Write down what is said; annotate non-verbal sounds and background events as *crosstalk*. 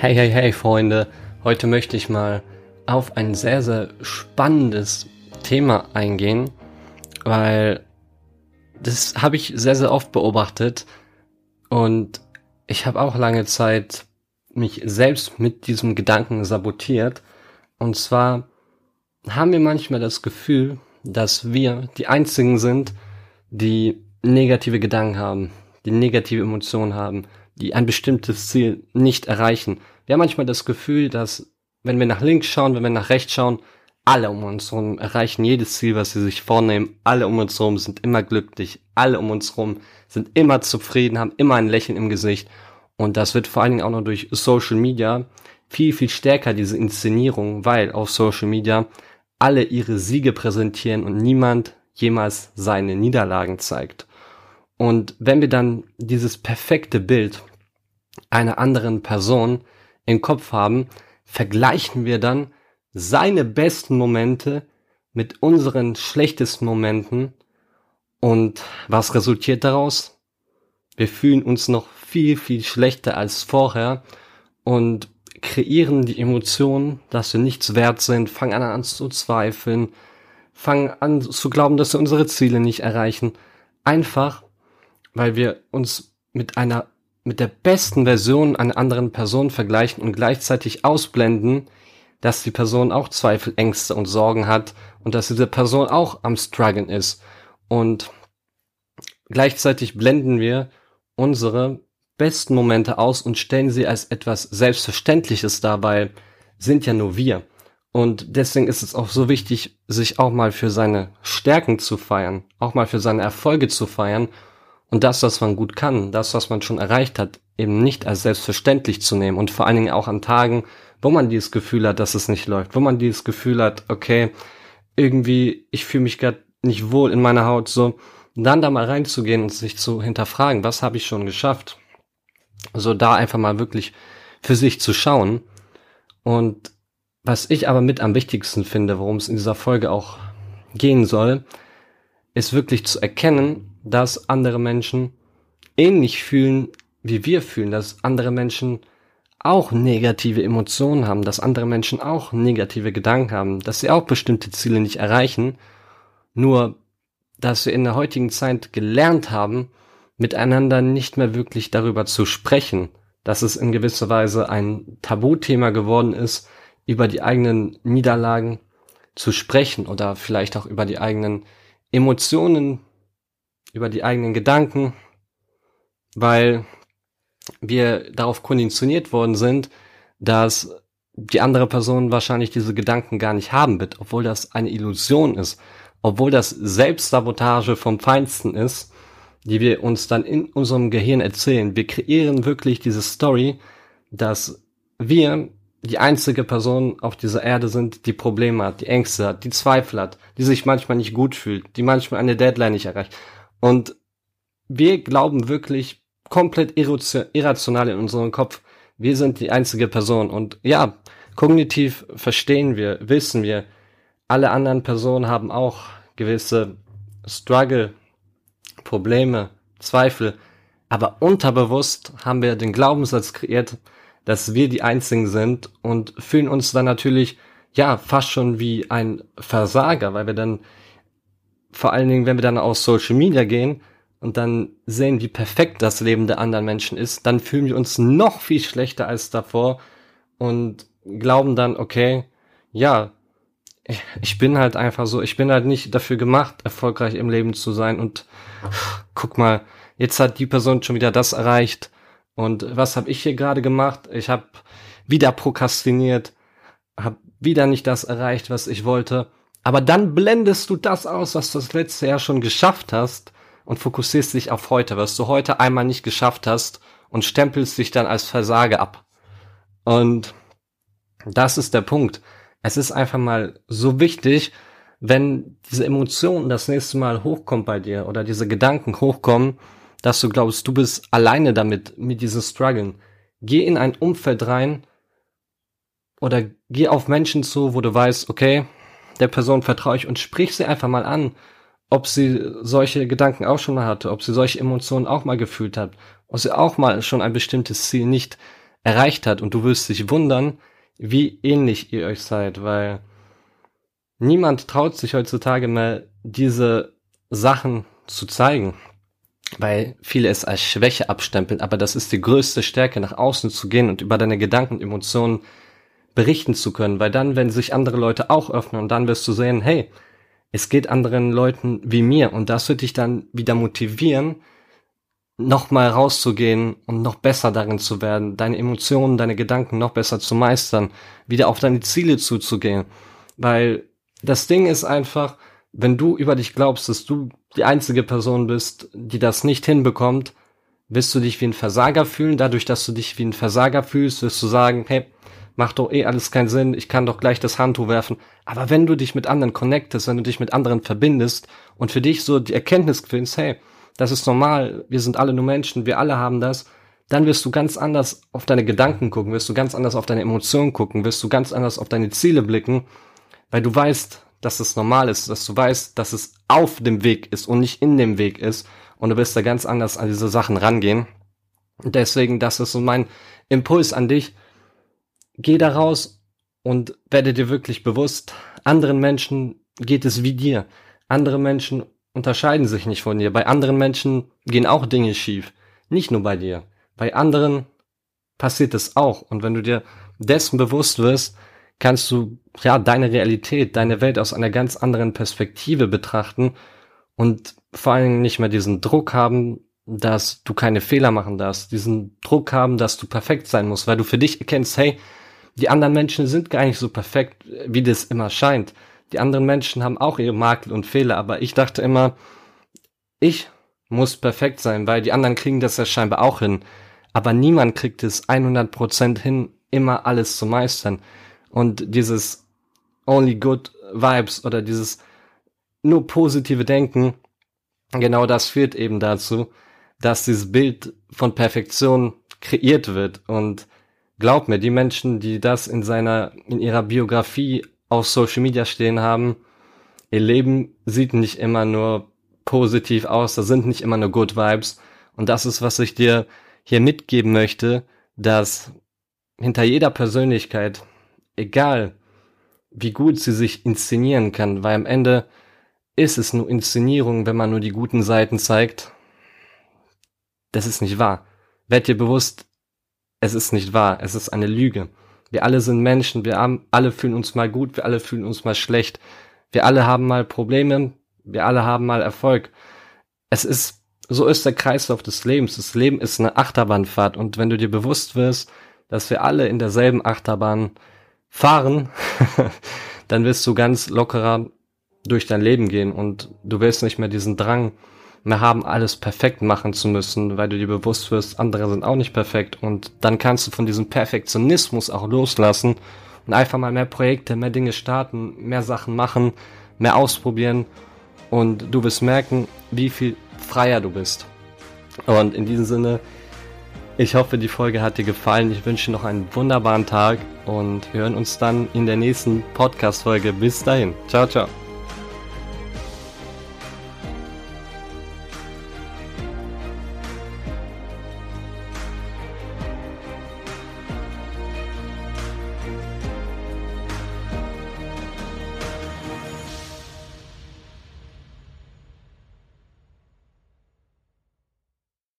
Hey, hey, hey, Freunde. Heute möchte ich mal auf ein sehr, sehr spannendes Thema eingehen, weil das habe ich sehr, sehr oft beobachtet und ich habe auch lange Zeit mich selbst mit diesem Gedanken sabotiert. Und zwar haben wir manchmal das Gefühl, dass wir die Einzigen sind, die negative Gedanken haben, die negative Emotionen haben, die ein bestimmtes Ziel nicht erreichen. Wir haben manchmal das Gefühl, dass wenn wir nach links schauen, wenn wir nach rechts schauen, alle um uns herum erreichen jedes Ziel, was sie sich vornehmen. Alle um uns herum sind immer glücklich. Alle um uns herum sind immer zufrieden, haben immer ein Lächeln im Gesicht. Und das wird vor allen Dingen auch noch durch Social Media viel, viel stärker, diese Inszenierung, weil auf Social Media alle ihre Siege präsentieren und niemand jemals seine Niederlagen zeigt. Und wenn wir dann dieses perfekte Bild einer anderen Person im Kopf haben, vergleichen wir dann seine besten Momente mit unseren schlechtesten Momenten und was resultiert daraus? Wir fühlen uns noch viel, viel schlechter als vorher und kreieren die Emotion, dass wir nichts wert sind, fangen an, an zu zweifeln, fangen an zu glauben, dass wir unsere Ziele nicht erreichen. Einfach, weil wir uns mit einer, mit der besten Version einer anderen Person vergleichen und gleichzeitig ausblenden, dass die Person auch Zweifel, Ängste und Sorgen hat und dass diese Person auch am struggeln ist. Und gleichzeitig blenden wir unsere besten Momente aus und stellen sie als etwas Selbstverständliches dar, weil sind ja nur wir. Und deswegen ist es auch so wichtig, sich auch mal für seine Stärken zu feiern, auch mal für seine Erfolge zu feiern und das, was man gut kann, das, was man schon erreicht hat, eben nicht als selbstverständlich zu nehmen und vor allen Dingen auch an Tagen, wo man dieses Gefühl hat, dass es nicht läuft, wo man dieses Gefühl hat, okay, irgendwie, ich fühle mich gerade nicht wohl in meiner Haut, so, dann da mal reinzugehen und sich zu hinterfragen, was habe ich schon geschafft? So da einfach mal wirklich für sich zu schauen. Und was ich aber mit am wichtigsten finde, worum es in dieser Folge auch gehen soll, ist wirklich zu erkennen, dass andere Menschen ähnlich fühlen, wie wir fühlen, dass andere Menschen auch negative Emotionen haben, dass andere Menschen auch negative Gedanken haben, dass sie auch bestimmte Ziele nicht erreichen, nur dass wir in der heutigen Zeit gelernt haben, miteinander nicht mehr wirklich darüber zu sprechen, dass es in gewisser Weise ein Tabuthema geworden ist, über die eigenen Niederlagen zu sprechen oder vielleicht auch über die eigenen Emotionen, über die eigenen Gedanken, weil wir darauf konditioniert worden sind, dass die andere Person wahrscheinlich diese Gedanken gar nicht haben wird, obwohl das eine Illusion ist, obwohl das Selbstsabotage vom Feinsten ist, die wir uns dann in unserem Gehirn erzählen. Wir kreieren wirklich diese Story, dass wir die einzige Person auf dieser Erde sind, die Probleme hat, die Ängste hat, die Zweifel hat, die sich manchmal nicht gut fühlt, die manchmal eine Deadline nicht erreicht. Und wir glauben wirklich komplett irrational in unserem Kopf, wir sind die einzige Person. Und ja, kognitiv verstehen wir, wissen wir, alle anderen Personen haben auch gewisse Struggle, Probleme, Zweifel. Aber unterbewusst haben wir den Glaubenssatz kreiert, dass wir die Einzigen sind und fühlen uns dann natürlich, ja, fast schon wie ein Versager, weil wir dann, vor allen Dingen, wenn wir dann aus Social Media gehen, und dann sehen, wie perfekt das Leben der anderen Menschen ist, dann fühlen wir uns noch viel schlechter als davor und glauben dann, okay, ja, ich bin halt einfach so, ich bin halt nicht dafür gemacht, erfolgreich im Leben zu sein und guck mal, jetzt hat die Person schon wieder das erreicht und was habe ich hier gerade gemacht? Ich habe wieder prokrastiniert, habe wieder nicht das erreicht, was ich wollte. Aber dann blendest du das aus, was du das letzte Jahr schon geschafft hast und fokussierst dich auf heute, was du heute einmal nicht geschafft hast und stempelst dich dann als Versage ab. Und das ist der Punkt. Es ist einfach mal so wichtig, wenn diese Emotion das nächste Mal hochkommt bei dir oder diese Gedanken hochkommen, dass du glaubst, du bist alleine damit, mit diesen Struggeln. Geh in ein Umfeld rein oder geh auf Menschen zu, wo du weißt, okay, der Person vertraue ich und sprich sie einfach mal an ob sie solche Gedanken auch schon mal hatte, ob sie solche Emotionen auch mal gefühlt hat, ob sie auch mal schon ein bestimmtes Ziel nicht erreicht hat. Und du wirst dich wundern, wie ähnlich ihr euch seid, weil niemand traut sich heutzutage mehr, diese Sachen zu zeigen, weil viele es als Schwäche abstempeln, aber das ist die größte Stärke, nach außen zu gehen und über deine Gedanken und Emotionen berichten zu können, weil dann, wenn sich andere Leute auch öffnen und dann wirst du sehen, hey, es geht anderen Leuten wie mir und das wird dich dann wieder motivieren, nochmal rauszugehen und noch besser darin zu werden, deine Emotionen, deine Gedanken noch besser zu meistern, wieder auf deine Ziele zuzugehen. Weil das Ding ist einfach, wenn du über dich glaubst, dass du die einzige Person bist, die das nicht hinbekommt, wirst du dich wie ein Versager fühlen. Dadurch, dass du dich wie ein Versager fühlst, wirst du sagen, hey, macht doch eh alles keinen Sinn, ich kann doch gleich das Handtuch werfen. Aber wenn du dich mit anderen connectest, wenn du dich mit anderen verbindest und für dich so die Erkenntnis findest, hey, das ist normal, wir sind alle nur Menschen, wir alle haben das, dann wirst du ganz anders auf deine Gedanken gucken, wirst du ganz anders auf deine Emotionen gucken, wirst du ganz anders auf deine Ziele blicken, weil du weißt, dass es normal ist, dass du weißt, dass es auf dem Weg ist und nicht in dem Weg ist und du wirst da ganz anders an diese Sachen rangehen. Deswegen, das ist so mein Impuls an dich. Geh da raus und werde dir wirklich bewusst, anderen Menschen geht es wie dir. Andere Menschen unterscheiden sich nicht von dir. Bei anderen Menschen gehen auch Dinge schief. Nicht nur bei dir. Bei anderen passiert es auch. Und wenn du dir dessen bewusst wirst, kannst du ja deine Realität, deine Welt aus einer ganz anderen Perspektive betrachten und vor allen Dingen nicht mehr diesen Druck haben, dass du keine Fehler machen darfst, diesen Druck haben, dass du perfekt sein musst, weil du für dich erkennst, hey, die anderen Menschen sind gar nicht so perfekt, wie das immer scheint. Die anderen Menschen haben auch ihre Makel und Fehler, aber ich dachte immer, ich muss perfekt sein, weil die anderen kriegen das ja scheinbar auch hin. Aber niemand kriegt es 100% hin, immer alles zu meistern. Und dieses only good vibes oder dieses nur positive Denken, genau das führt eben dazu, dass dieses Bild von Perfektion kreiert wird. Und glaub mir, die Menschen, die das in seiner, in ihrer Biografie auf Social Media stehen haben, ihr Leben sieht nicht immer nur positiv aus, da sind nicht immer nur Good Vibes. Und das ist, was ich dir hier mitgeben möchte, dass hinter jeder Persönlichkeit, egal wie gut sie sich inszenieren kann, weil am Ende ist es nur Inszenierung, wenn man nur die guten Seiten zeigt. Das ist nicht wahr. Werd dir bewusst, es ist nicht wahr, es ist eine Lüge. Wir alle sind Menschen, wir haben, alle fühlen uns mal gut, wir alle fühlen uns mal schlecht. Wir alle haben mal Probleme, wir alle haben mal Erfolg. Es ist, so ist der Kreislauf des Lebens. Das Leben ist eine Achterbahnfahrt und wenn du dir bewusst wirst, dass wir alle in derselben Achterbahn fahren, *laughs* dann wirst du ganz lockerer durch dein Leben gehen und du wirst nicht mehr diesen Drang haben, alles perfekt machen zu müssen, weil du dir bewusst wirst, andere sind auch nicht perfekt und dann kannst du von diesem Perfektionismus auch loslassen und einfach mal mehr Projekte, mehr Dinge starten, mehr Sachen machen, mehr ausprobieren und du wirst merken, wie viel freier du bist. Und in diesem Sinne, ich hoffe, die Folge hat dir gefallen. Ich wünsche noch einen wunderbaren Tag und wir hören uns dann in der nächsten Podcast-Folge. Bis dahin. Ciao, ciao.